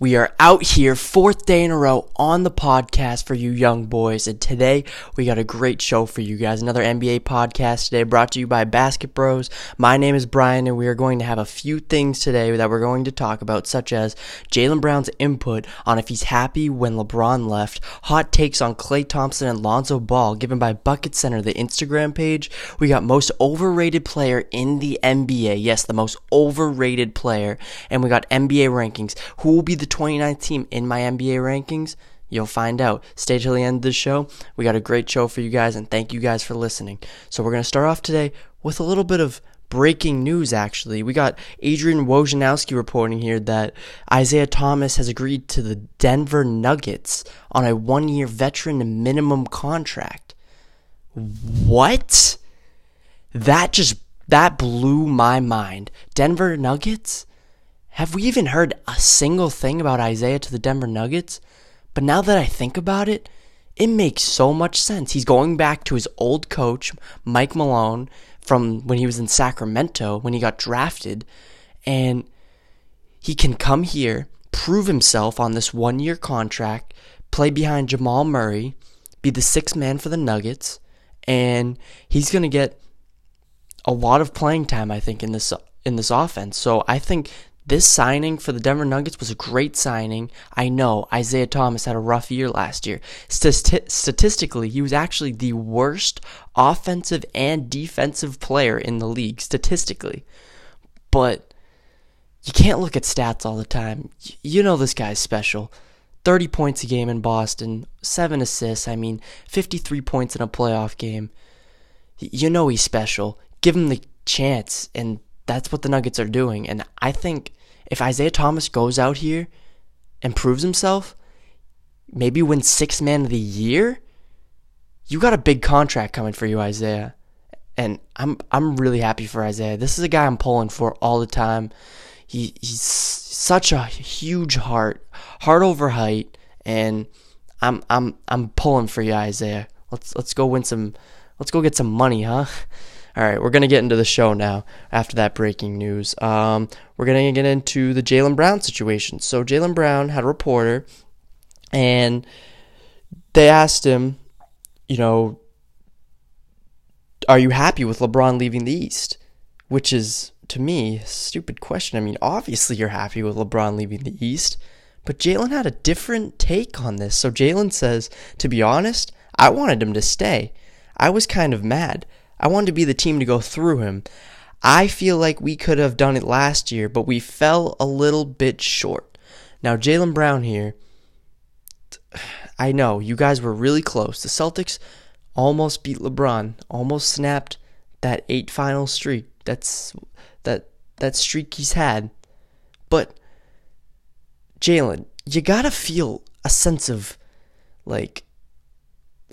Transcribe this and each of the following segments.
We are out here, fourth day in a row on the podcast for you young boys. And today we got a great show for you guys. Another NBA podcast today brought to you by Basket Bros. My name is Brian, and we are going to have a few things today that we're going to talk about, such as Jaylen Brown's input on if he's happy when LeBron left, hot takes on Klay Thompson and Lonzo Ball given by Bucket Center, the Instagram page. We got most overrated player in the NBA. Yes, the most overrated player. And we got NBA rankings. Who will be the 29th team in my NBA rankings? You'll find out. Stay till the end of the show. We got a great show for you guys, and thank you guys for listening. So, we're going to start off today with a little bit of breaking news, actually. We got Adrian Wojnarowski reporting here that Isaiah Thomas has agreed to the Denver Nuggets on a one year veteran minimum contract. What? That just that blew my mind. Denver Nuggets? Have we even heard a single thing about Isaiah to the Denver Nuggets? But now that I think about it, it makes so much sense. He's going back to his old coach, Mike Malone, from when he was in Sacramento, when he got drafted, and he can come here, prove himself on this one year contract, play behind Jamal Murray, be the sixth man for the Nuggets, and he's going to get a lot of playing time, I think, in this in this offense. So I think this signing for the Denver Nuggets was a great signing. I know Isaiah Thomas had a rough year last year. Stati- statistically, he was actually the worst offensive and defensive player in the league, statistically. But you can't look at stats all the time. You know this guy's special. 30 points a game in Boston, 7 assists, I mean, 53 points in a playoff game. You know he's special. Give him the chance, and that's what the Nuggets are doing. And I think if Isaiah Thomas goes out here and proves himself, maybe wins six man of the year, you got a big contract coming for you, Isaiah. And I'm I'm really happy for Isaiah. This is a guy I'm pulling for all the time. He he's such a huge heart, heart over height, and I'm I'm I'm pulling for you, Isaiah. Let's let's go win some let's go get some money, huh? All right, we're going to get into the show now after that breaking news. Um, we're going to get into the Jaylen Brown situation. So, Jaylen Brown had a reporter, and they asked him, you know, are you happy with LeBron leaving the East? Which is, to me, a stupid question. I mean, obviously you're happy with LeBron leaving the East, but Jaylen had a different take on this. So, Jaylen says, to be honest, I wanted him to stay. I was kind of mad. I wanted to be the team to go through him. I feel like we could have done it last year, but we fell a little bit short. Now, Jaylen Brown here, I know you guys were really close. The Celtics almost beat LeBron, almost snapped that eight final streak. That's that that streak he's had. But Jaylen, you gotta feel a sense of like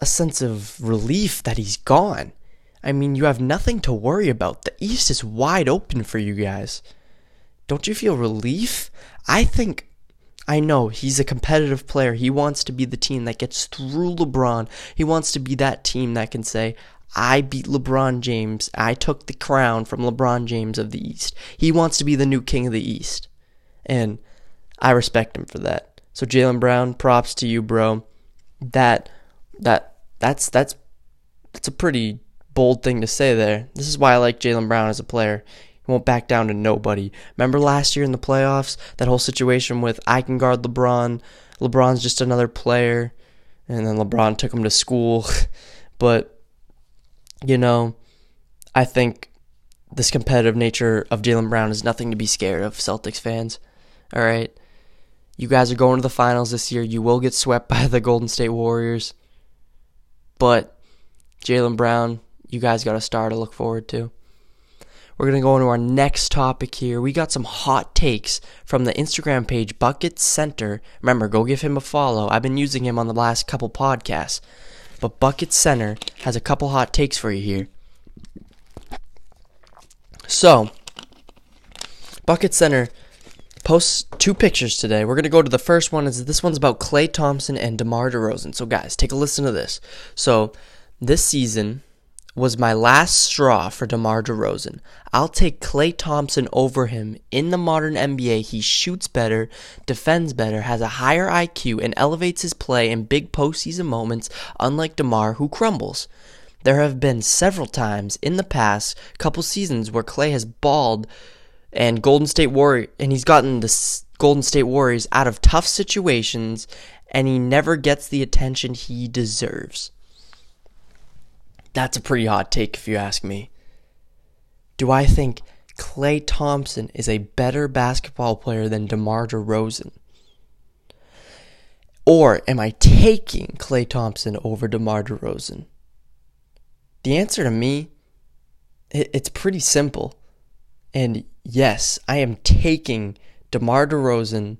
a sense of relief that he's gone. I mean, you have nothing to worry about. The East is wide open for you guys. Don't you feel relief? I think, I know he's a competitive player. He wants to be the team that gets through LeBron. He wants to be that team that can say, I beat LeBron James. I took the crown from LeBron James of the East. He wants to be the new king of the East. And I respect him for that. So Jaylen Brown, props to you, bro. That that that's that's that's a pretty bold thing to say there. This is why I like Jaylen Brown as a player. He won't back down to nobody. Remember last year in the playoffs, that whole situation with I can guard LeBron, LeBron's just another player, and then LeBron took him to school. but, you know, I think this competitive nature of Jaylen Brown is nothing to be scared of, Celtics fans. All right. You guys are going to the finals this year. You will get swept by the Golden State Warriors. But Jaylen Brown, you guys got a star to look forward to. We're going to go into our next topic here. We got some hot takes from the Instagram page Bucket Center. Remember, go give him a follow. I've been using him on the last couple podcasts. But Bucket Center has a couple hot takes for you here. So, Bucket Center posts two pictures today. We're going to go to the first one. Is This one's about Klay Thompson and DeMar DeRozan. So, guys, take a listen to this. So, this season, was my last straw for DeMar DeRozan. I'll take Klay Thompson over him in the modern NBA. He shoots better, defends better, has a higher IQ, and elevates his play in big postseason moments, unlike DeMar, who crumbles. There have been several times in the past couple seasons where Klay has balled and Golden State Warrior and he's gotten the Golden State Warriors out of tough situations and he never gets the attention he deserves. That's a pretty hot take if you ask me. Do I think Klay Thompson is a better basketball player than DeMar DeRozan? Or am I taking Klay Thompson over DeMar DeRozan? The answer to me, it's pretty simple. And yes, I am taking DeMar DeRozan.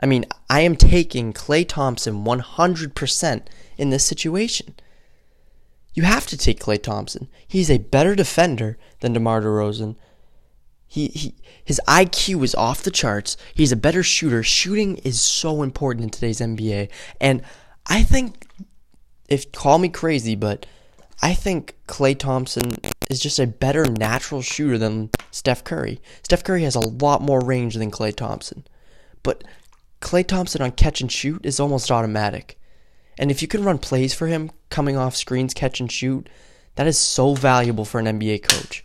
I mean, I am taking Klay Thompson 100% in this situation. You have to take Klay Thompson. He's a better defender than DeMar DeRozan. He, he his IQ is off the charts. He's a better shooter. Shooting is so important in today's NBA. And I think if call me crazy, but I think Klay Thompson is just a better natural shooter than Steph Curry. Steph Curry has a lot more range than Klay Thompson. But Klay Thompson on catch and shoot is almost automatic. And if you can run plays for him coming off screens, catch and shoot, that is so valuable for an NBA coach.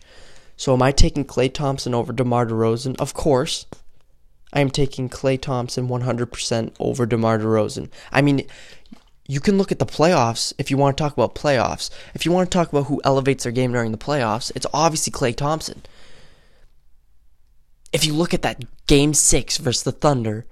So am I taking Klay Thompson over DeMar DeRozan? Of course. I am taking Klay Thompson 100% over DeMar DeRozan. I mean, you can look at the playoffs if you want to talk about playoffs. If you want to talk about who elevates their game during the playoffs, it's obviously Klay Thompson. If you look at that game six versus the Thunder,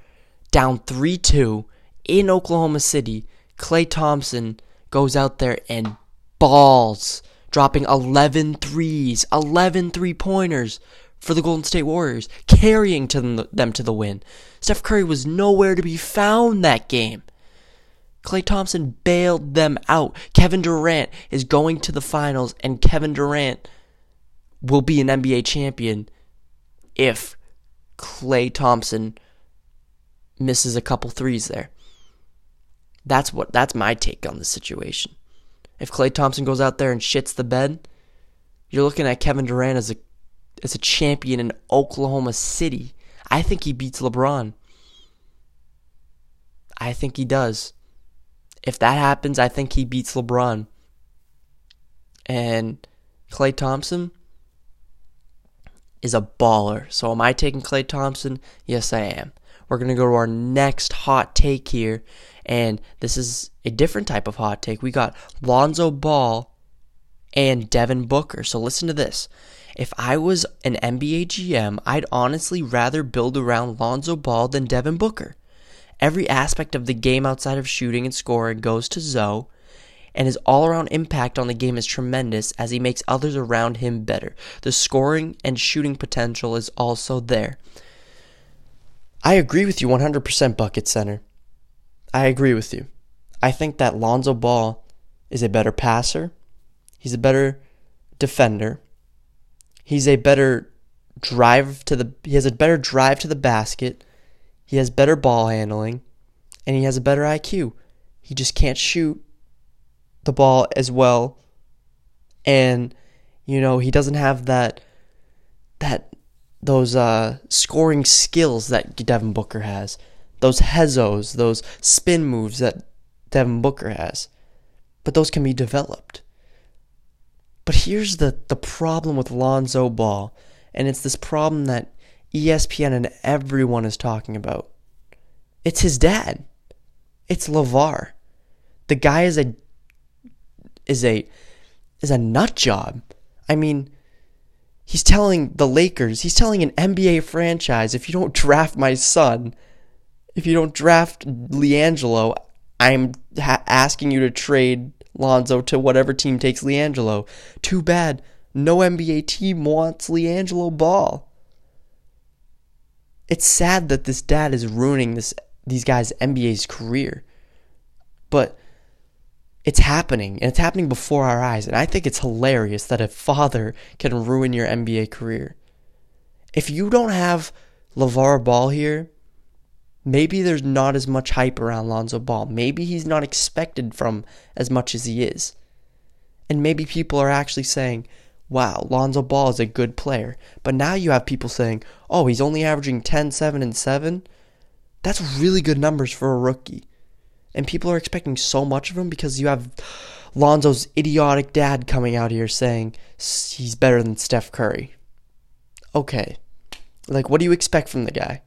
down 3 2 in Oklahoma City, Klay Thompson goes out there and balls, dropping 11 threes, 11 three pointers for the Golden State Warriors, carrying to them, them to the win. Steph Curry was nowhere to be found that game. Klay Thompson bailed them out. Kevin Durant is going to the finals, and Kevin Durant will be an NBA champion if Klay Thompson misses a couple threes there. That's what that's my take on the situation. If Klay Thompson goes out there and shits the bed, you're looking at Kevin Durant as a as a champion in Oklahoma City. I think he beats LeBron. I think he does. If that happens, I think he beats LeBron. And Klay Thompson is a baller. So am I taking Klay Thompson? Yes, I am. We're going to go to our next hot take here. And this is a different type of hot take. We got Lonzo Ball and Devin Booker. So listen to this. If I was an NBA GM, I'd honestly rather build around Lonzo Ball than Devin Booker. Every aspect of the game outside of shooting and scoring goes to Zoe, and his all around impact on the game is tremendous as he makes others around him better. The scoring and shooting potential is also there. I agree with you 100% bucket center. I agree with you. I think that Lonzo Ball is a better passer. He's a better defender. He's a better drive to the he has a better drive to the basket. He has better ball handling and he has a better IQ. He just can't shoot the ball as well. And you know, he doesn't have that that those uh, scoring skills that Devin Booker has, those hezos, those spin moves that Devin Booker has. But those can be developed. But here's the, the problem with Lonzo Ball, and it's this problem that ESPN and everyone is talking about. It's his dad. It's LaVar. The guy is a is a is a nut job. I mean, He's telling the Lakers, he's telling an NBA franchise, if you don't draft my son, if you don't draft LiAngelo, I'm ha- asking you to trade Lonzo to whatever team takes LiAngelo. Too bad. No NBA team wants LiAngelo Ball. It's sad that this dad is ruining this these guys' NBA's career. But it's happening, and it's happening before our eyes. And I think it's hilarious that a father can ruin your NBA career. If you don't have LaVar Ball here, maybe there's not as much hype around Lonzo Ball. Maybe he's not expected from as much as he is. And maybe people are actually saying, wow, Lonzo Ball is a good player. But now you have people saying, oh, he's only averaging 10, 7, and 7. That's really good numbers for a rookie. And people are expecting so much of him because you have Lonzo's idiotic dad coming out here saying he's better than Steph Curry. Okay. Like, what do you expect from the guy?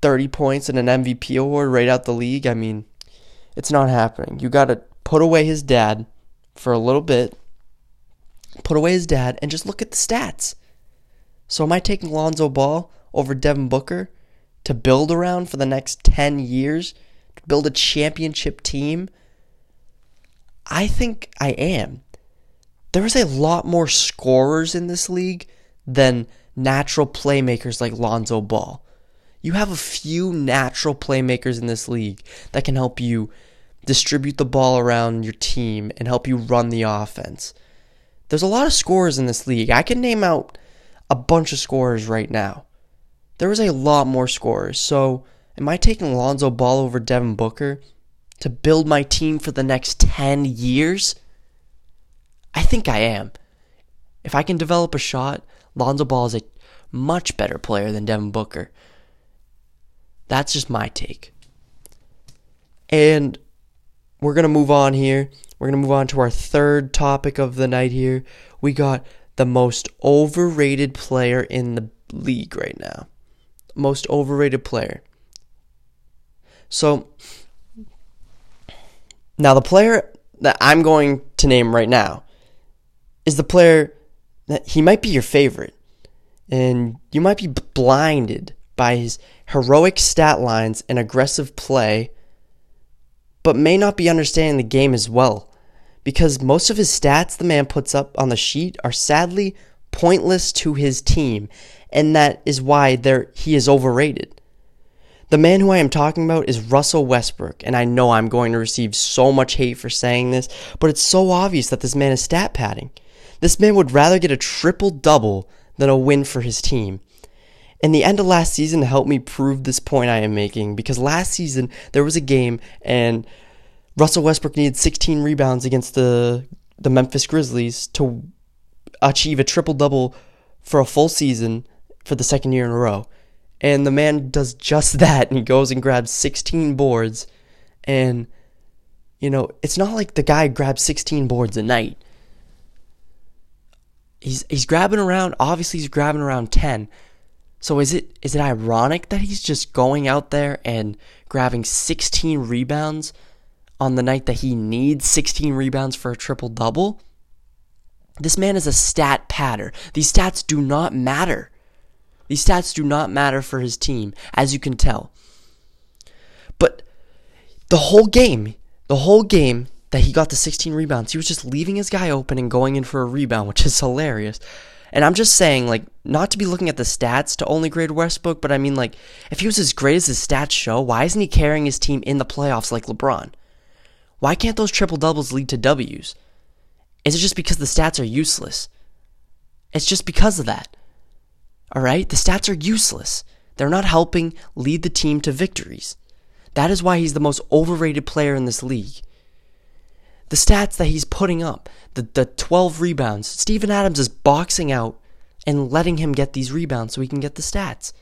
30 points and an MVP award right out the league? I mean, it's not happening. You got to put away his dad for a little bit, put away his dad, and just look at the stats. So, am I taking Lonzo Ball over Devin Booker to build around for the next 10 years? Build a championship team? I think I am. There is a lot more scorers in this league than natural playmakers like Lonzo Ball. You have a few natural playmakers in this league that can help you distribute the ball around your team and help you run the offense. There's a lot of scorers in this league. I can name out a bunch of scorers right now. There is a lot more scorers. So, am I taking Lonzo Ball over Devin Booker to build my team for the next 10 years? I think I am. If I can develop a shot, Lonzo Ball is a much better player than Devin Booker. That's just my take. And we're going to move on here. We're going to move on to our third topic of the night here. We got the most overrated player in the league right now. Most overrated player. So, now the player that I'm going to name right now is the player that he might be your favorite. And you might be blinded by his heroic stat lines and aggressive play, but may not be understanding the game as well, because most of his stats the man puts up on the sheet are sadly pointless to his team, and that is why he is overrated. The man who I am talking about is Russell Westbrook, and I know I'm going to receive so much hate for saying this, but it's so obvious that this man is stat padding. This man would rather get a triple double than a win for his team. And the end of last season helped me prove this point I am making because last season there was a game and Russell Westbrook needed 16 rebounds against the the Memphis Grizzlies to achieve a triple double for a full season for the second year in a row. And the man does just that and he goes and grabs 16 boards and you know, it's not like the guy grabs 16 boards a night. He's he's grabbing around obviously he's grabbing around 10 so is it is it ironic that he's just going out there and grabbing 16 rebounds on the night that he needs 16 rebounds for a triple double? This man is a stat patter. These stats do not matter. These stats do not matter for his team, as you can tell. But the whole game, the whole game that he got the 16 rebounds, he was just leaving his guy open and going in for a rebound, which is hilarious. And I'm just saying, like, not to be looking at the stats to only grade Westbrook, but I mean, like, if he was as great as his stats show, why isn't he carrying his team in the playoffs like LeBron? Why can't those triple doubles lead to W's? Is it just because the stats are useless? It's just because of that. All right? The stats are useless. They're not helping lead the team to victories. That is why he's the most overrated player in this league. The stats that he's putting up, the, the 12 rebounds, Steven Adams is boxing out and letting him get these rebounds so he can get the stats.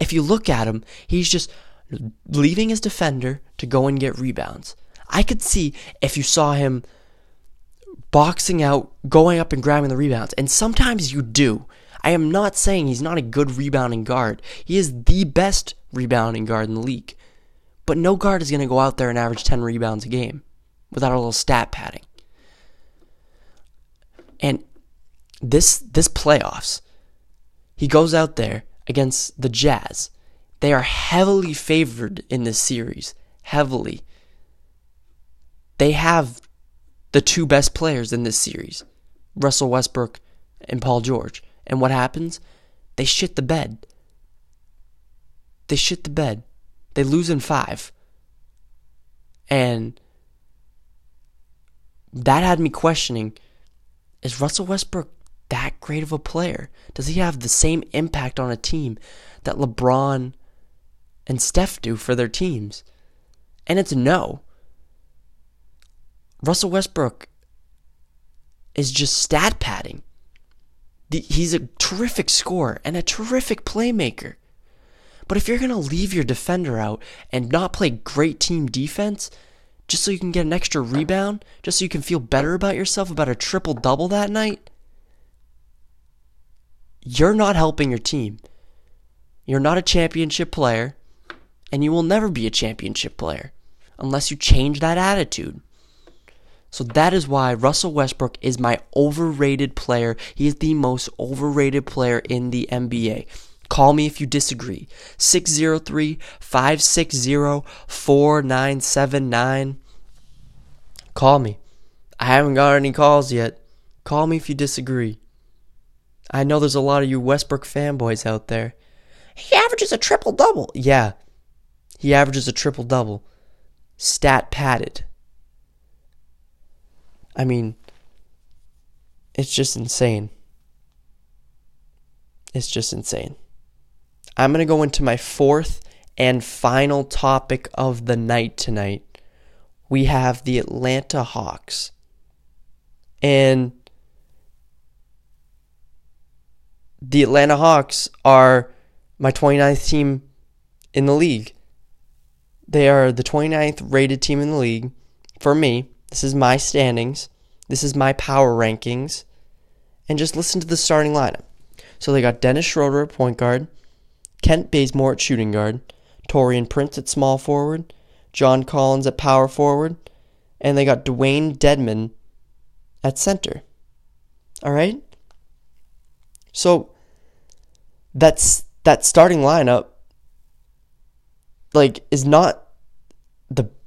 If you look at him, he's just leaving his defender to go and get rebounds. I could see if you saw him boxing out, going up and grabbing the rebounds, and sometimes you do. I am not saying he's not a good rebounding guard. He is the best rebounding guard in the league. But no guard is going to go out there and average 10 rebounds a game without a little stat padding. And this this playoffs, he goes out there against the Jazz. They are heavily favored in this series, heavily. They have the two best players in this series, Russell Westbrook and Paul George. And what happens? They shit the bed. They shit the bed. They lose in 5. And that had me questioning is Russell Westbrook that great of a player? Does he have the same impact on a team that LeBron and Steph do for their teams? And it's no. Russell Westbrook is just stat padding. He's a terrific scorer and a terrific playmaker. But if you're going to leave your defender out and not play great team defense, just so you can get an extra rebound, just so you can feel better about yourself about a triple double that night, you're not helping your team. You're not a championship player, and you will never be a championship player unless you change that attitude. So that is why Russell Westbrook is my overrated player. He is the most overrated player in the NBA. Call me if you disagree. 603 560 4979. Call me. I haven't got any calls yet. Call me if you disagree. I know there's a lot of you Westbrook fanboys out there. He averages a triple double. Yeah, he averages a triple double. Stat padded. I mean, it's just insane. It's just insane. I'm going to go into my fourth and final topic of the night tonight. We have the Atlanta Hawks. And the Atlanta Hawks are my 29th team in the league. They are the 29th rated team in the league for me. This is my standings. This is my power rankings. And just listen to the starting lineup. So they got Dennis Schroeder at point guard, Kent Bazemore at shooting guard, Taurean Prince at small forward, John Collins at power forward, and they got Dewayne Dedmon at center. All right? So that's that starting lineup like is not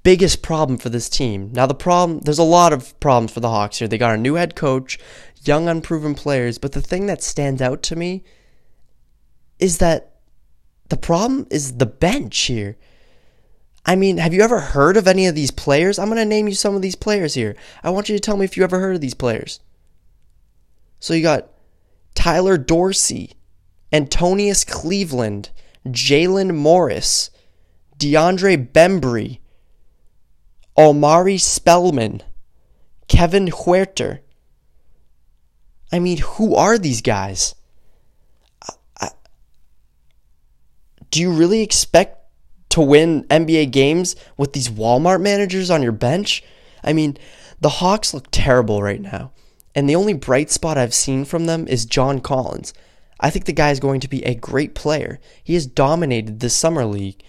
biggest problem for this team. Now the problem there's a lot of problems for the Hawks here. They got a new head coach, young unproven players, but the thing that stands out to me is that the problem is the bench here. I mean, have you ever heard of any of these players? I'm going to name you some of these players here. I want you to tell me if you ever heard of these players. So you got Tyler Dorsey, Antonius Cleveland, Jaylen Morris, DeAndre Bembry, Omari Spellman, Kevin Huerter. I mean, who are these guys? Do you really expect to win NBA games with these Walmart managers on your bench? I mean, the Hawks look terrible right now. And the only bright spot I've seen from them is John Collins. I think the guy is going to be a great player. He has dominated the summer league,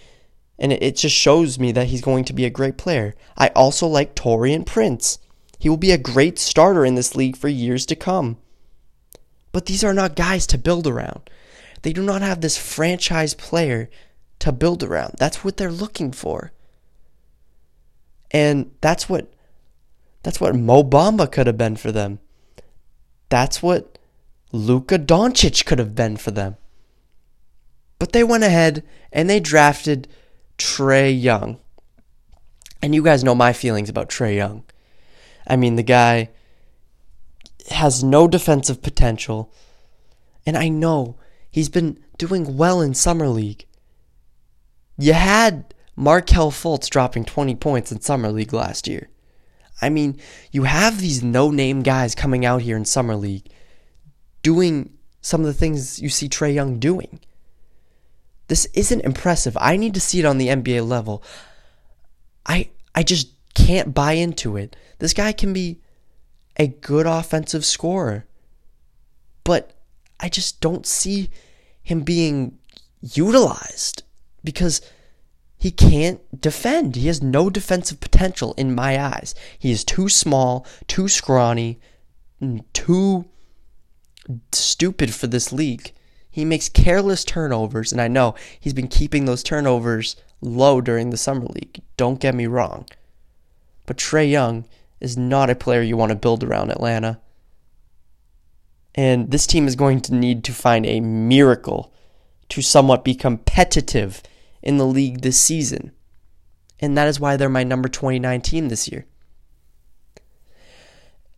and it just shows me that he's going to be a great player. I also like Taurean Prince. He will be a great starter in this league for years to come. But these are not guys to build around. They do not have this franchise player to build around. That's what they're looking for. And that's what that's what Mo Bamba could have been for them. That's what Luka Doncic could have been for them. But they went ahead and they drafted Trae Young. And you guys know my feelings about Trae Young. I mean, the guy has no defensive potential. And I know he's been doing well in Summer League. You had Markelle Fultz dropping 20 points in Summer League last year. I mean, you have these no name guys coming out here in Summer League doing some of the things you see Trae Young doing. This isn't impressive. I need to see it on the NBA level. I I just can't buy into it. This guy can be a good offensive scorer. But I just don't see him being utilized because he can't defend. He has no defensive potential in my eyes. He is too small, too scrawny, too stupid for this league. He makes careless turnovers, and I know he's been keeping those turnovers low during the summer league. Don't get me wrong. But Trae Young is not a player you want to build around Atlanta. And this team is going to need to find a miracle to somewhat be competitive in the league this season. And that is why they're my number 29 team this year.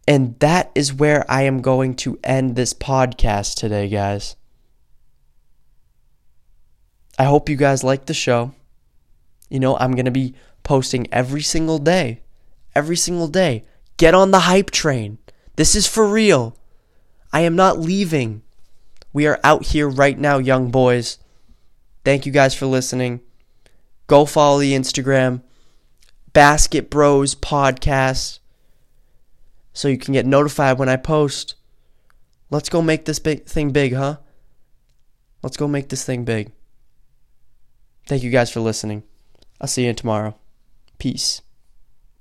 And that is where I am going to end this podcast today, guys. I hope you guys like the show. You know, I'm going to be posting every single day. Every single day. Get on the hype train. This is for real. I am not leaving. We are out here right now, young boys. Thank you guys for listening. Go follow the Instagram, Basket Bros Podcast, so you can get notified when I post. Let's go make this big thing big, huh? Let's go make this thing big. Thank you guys for listening. I'll see you tomorrow. Peace.